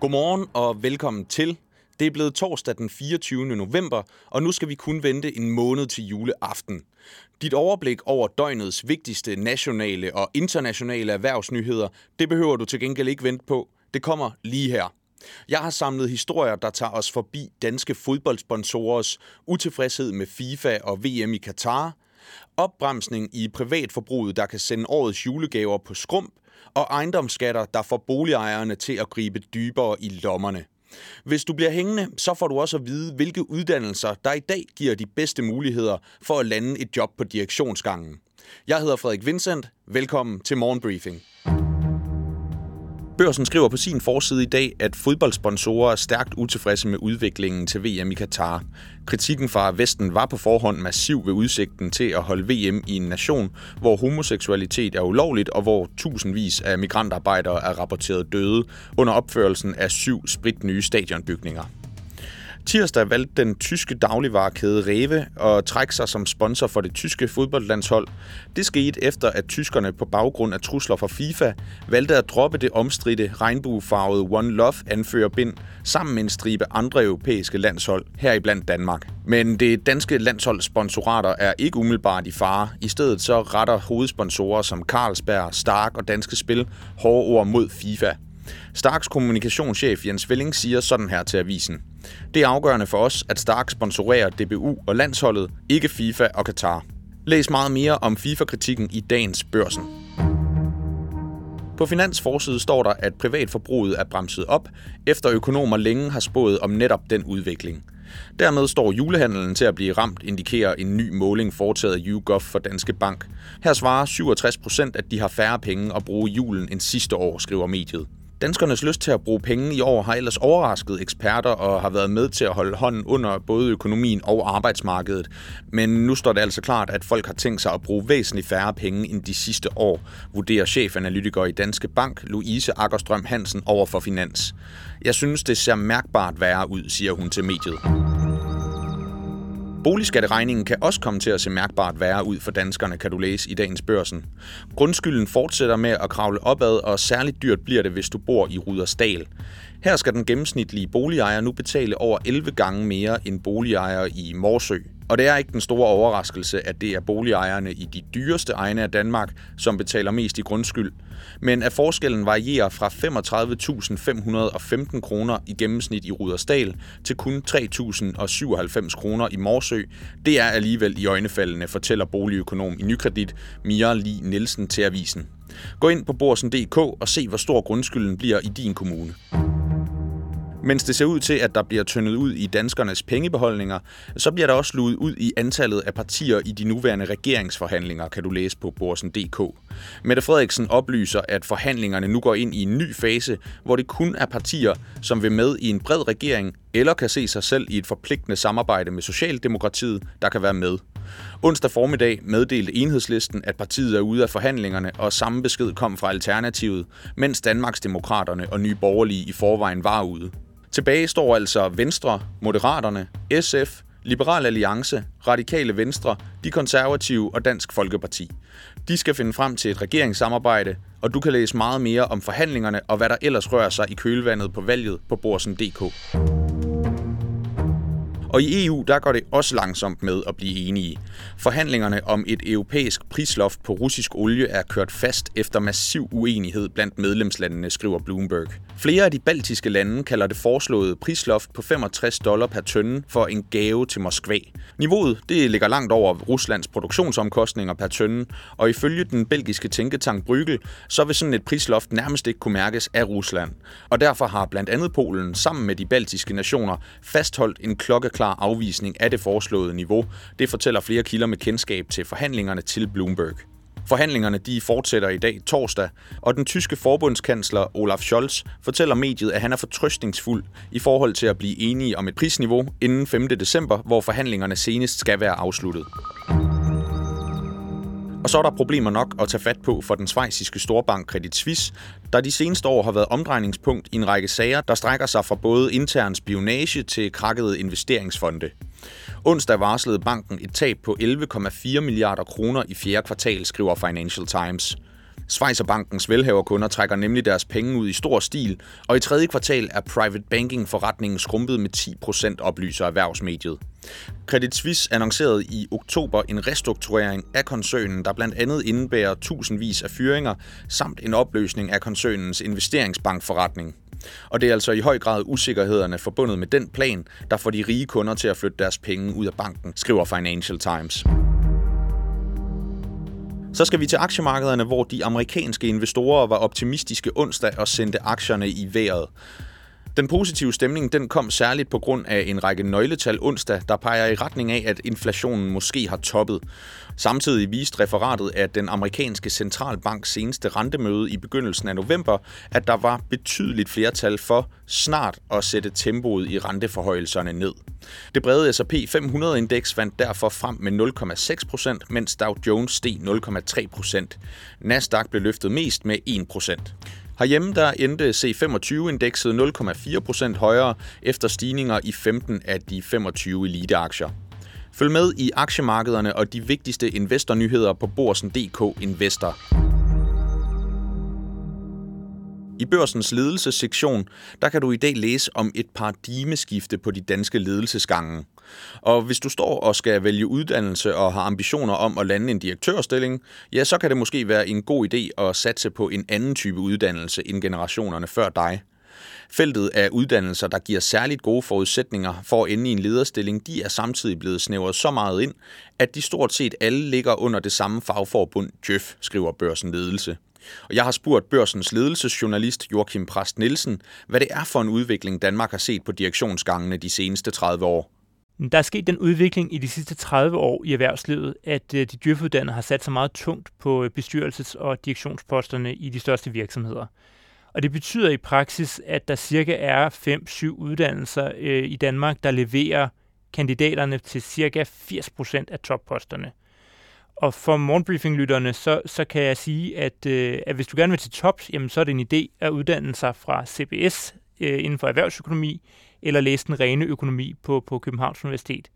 Godmorgen og velkommen til. Det er blevet torsdag den 24. november, og nu skal vi kun vente en måned til juleaften. Dit overblik over døgnets vigtigste nationale og internationale erhvervsnyheder, det behøver du til gengæld ikke vente på. Det kommer lige her. Jeg har samlet historier, der tager os forbi danske fodboldsponsorers utilfredshed med FIFA og VM i Katar, opbremsning i privatforbruget, der kan sende årets julegaver på skrump, og ejendomsskatter, der får boligejerne til at gribe dybere i lommerne. Hvis du bliver hængende, så får du også at vide, hvilke uddannelser, der i dag giver de bedste muligheder for at lande et job på direktionsgangen. Jeg hedder Frederik Vincent. Velkommen til Morgenbriefing. Børsen skriver på sin forside i dag, at fodboldsponsorer er stærkt utilfredse med udviklingen til VM i Katar. Kritikken fra Vesten var på forhånd massiv ved udsigten til at holde VM i en nation, hvor homoseksualitet er ulovligt, og hvor tusindvis af migrantarbejdere er rapporteret døde under opførelsen af syv spritnye stadionbygninger. Tirsdag valgte den tyske dagligvarekæde Rewe at trække sig som sponsor for det tyske fodboldlandshold. Det skete efter, at tyskerne på baggrund af trusler fra FIFA valgte at droppe det omstridte regnbuefarvede One Love anførerbind sammen med en stribe andre europæiske landshold, heriblandt Danmark. Men det danske landsholds sponsorater er ikke umiddelbart i fare. I stedet så retter hovedsponsorer som Carlsberg, Stark og Danske Spil hårde ord mod FIFA. Starks kommunikationschef Jens Velling siger sådan her til avisen. Det er afgørende for os, at Stark sponsorerer DBU og landsholdet, ikke FIFA og Qatar. Læs meget mere om FIFA-kritikken i dagens børsen. På finansforsiden står der, at privatforbruget er bremset op, efter økonomer længe har spået om netop den udvikling. Dermed står julehandlen til at blive ramt, indikerer en ny måling foretaget af YouGov for Danske Bank. Her svarer 67 procent, at de har færre penge at bruge julen end sidste år, skriver mediet. Danskernes lyst til at bruge penge i år har ellers overrasket eksperter og har været med til at holde hånden under både økonomien og arbejdsmarkedet. Men nu står det altså klart, at folk har tænkt sig at bruge væsentligt færre penge end de sidste år, vurderer chefanalytiker i Danske Bank, Louise Akkerstrøm Hansen over for Finans. Jeg synes, det ser mærkbart værre ud, siger hun til mediet. Boligskatteregningen kan også komme til at se mærkbart værre ud for danskerne, kan du læse i dagens børsen. Grundskylden fortsætter med at kravle opad, og særligt dyrt bliver det, hvis du bor i Rudersdal. Her skal den gennemsnitlige boligejer nu betale over 11 gange mere end boligejere i Morsø. Og det er ikke den store overraskelse, at det er boligejerne i de dyreste egne af Danmark, som betaler mest i grundskyld. Men at forskellen varierer fra 35.515 kroner i gennemsnit i Rudersdal til kun 3.097 kroner i Morsø, det er alligevel i øjnefaldene, fortæller boligøkonom i Nykredit Mia Li Nielsen til avisen. Gå ind på borsen.dk og se, hvor stor grundskylden bliver i din kommune. Mens det ser ud til, at der bliver tyndet ud i danskernes pengebeholdninger, så bliver der også luet ud i antallet af partier i de nuværende regeringsforhandlinger, kan du læse på borsen.dk. Mette Frederiksen oplyser, at forhandlingerne nu går ind i en ny fase, hvor det kun er partier, som vil med i en bred regering, eller kan se sig selv i et forpligtende samarbejde med Socialdemokratiet, der kan være med. Onsdag formiddag meddelte enhedslisten, at partiet er ude af forhandlingerne, og samme besked kom fra Alternativet, mens Danmarksdemokraterne og Nye Borgerlige i forvejen var ude. Tilbage står altså Venstre, Moderaterne, SF, Liberal Alliance, Radikale Venstre, De Konservative og Dansk Folkeparti. De skal finde frem til et regeringssamarbejde, og du kan læse meget mere om forhandlingerne og hvad der ellers rører sig i kølvandet på valget på borsen.dk. Og i EU, der går det også langsomt med at blive enige. Forhandlingerne om et europæisk prisloft på russisk olie er kørt fast efter massiv uenighed blandt medlemslandene, skriver Bloomberg. Flere af de baltiske lande kalder det foreslåede prisloft på 65 dollar per tønde for en gave til Moskva. Niveauet det ligger langt over Ruslands produktionsomkostninger per tønde, og ifølge den belgiske tænketank Brygel, så vil sådan et prisloft nærmest ikke kunne mærkes af Rusland. Og derfor har blandt andet Polen sammen med de baltiske nationer fastholdt en klokke klar afvisning af det foreslåede niveau. Det fortæller flere kilder med kendskab til forhandlingerne til Bloomberg. Forhandlingerne de fortsætter i dag torsdag, og den tyske forbundskansler Olaf Scholz fortæller mediet, at han er fortrøstningsfuld i forhold til at blive enige om et prisniveau inden 5. december, hvor forhandlingerne senest skal være afsluttet. Og så er der problemer nok at tage fat på for den svejsiske storbank Credit Suisse, der de seneste år har været omdrejningspunkt i en række sager, der strækker sig fra både intern spionage til krakkede investeringsfonde. Onsdag varslede banken et tab på 11,4 milliarder kroner i fjerde kvartal, skriver Financial Times. Schweizerbankens velhaverkunder trækker nemlig deres penge ud i stor stil, og i tredje kvartal er private banking forretningen skrumpet med 10% oplyser erhvervsmediet. Credit Suisse annoncerede i oktober en restrukturering af koncernen, der blandt andet indebærer tusindvis af fyringer, samt en opløsning af koncernens investeringsbankforretning. Og det er altså i høj grad usikkerhederne forbundet med den plan, der får de rige kunder til at flytte deres penge ud af banken, skriver Financial Times. Så skal vi til aktiemarkederne, hvor de amerikanske investorer var optimistiske onsdag og sendte aktierne i vejret. Den positive stemning den kom særligt på grund af en række nøgletal onsdag, der peger i retning af, at inflationen måske har toppet. Samtidig viste referatet af den amerikanske centralbanks seneste rentemøde i begyndelsen af november, at der var betydeligt flertal for snart at sætte tempoet i renteforhøjelserne ned. Det brede S&P 500-indeks vandt derfor frem med 0,6 procent, mens Dow Jones steg 0,3 procent. Nasdaq blev løftet mest med 1 procent. Herhjemme der endte C25-indekset 0,4% højere efter stigninger i 15 af de 25 eliteaktier. Følg med i aktiemarkederne og de vigtigste investornyheder på Borsen.dk Investor. I børsens ledelsessektion, der kan du i dag læse om et paradigmeskifte på de danske ledelsesgange. Og hvis du står og skal vælge uddannelse og har ambitioner om at lande en direktørstilling, ja, så kan det måske være en god idé at satse på en anden type uddannelse end generationerne før dig. Feltet af uddannelser, der giver særligt gode forudsætninger for at ende i en lederstilling, de er samtidig blevet snævret så meget ind, at de stort set alle ligger under det samme fagforbund Jøf, skriver Børsen Ledelse. Og jeg har spurgt børsens ledelsesjournalist Joachim Præst Nielsen, hvad det er for en udvikling, Danmark har set på direktionsgangene de seneste 30 år. Der er sket den udvikling i de sidste 30 år i erhvervslivet, at øh, de djøfuddannede har sat sig meget tungt på øh, bestyrelses- og direktionsposterne i de største virksomheder. Og det betyder i praksis, at der cirka er 5-7 uddannelser øh, i Danmark, der leverer kandidaterne til cirka 80% af topposterne. Og for morgenbriefing-lytterne, så, så kan jeg sige, at, øh, at hvis du gerne vil til tops, jamen, så er det en idé at uddanne sig fra CBS øh, inden for erhvervsøkonomi, eller læse den rene økonomi på, på Københavns Universitet.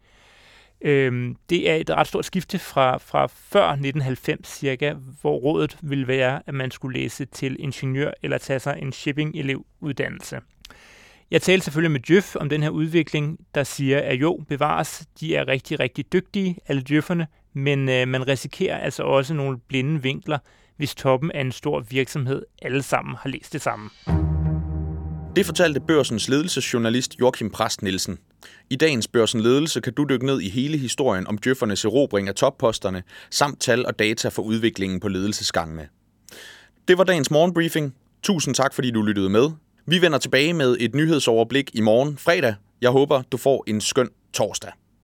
Øhm, det er et ret stort skifte fra, fra før 1990 cirka, hvor rådet ville være, at man skulle læse til ingeniør eller tage sig en shipping-elevuddannelse. Jeg talte selvfølgelig med Djøf om den her udvikling, der siger, at jo, bevares, de er rigtig, rigtig dygtige, alle Djøfferne, men øh, man risikerer altså også nogle blinde vinkler, hvis toppen af en stor virksomhed alle sammen har læst det samme. Det fortalte børsens ledelsesjournalist Joachim Prast Nielsen. I dagens Børsen Ledelse kan du dykke ned i hele historien om djøffernes erobring af topposterne, samt tal og data for udviklingen på ledelsesgangene. Det var dagens morgenbriefing. Tusind tak, fordi du lyttede med. Vi vender tilbage med et nyhedsoverblik i morgen fredag. Jeg håber, du får en skøn torsdag.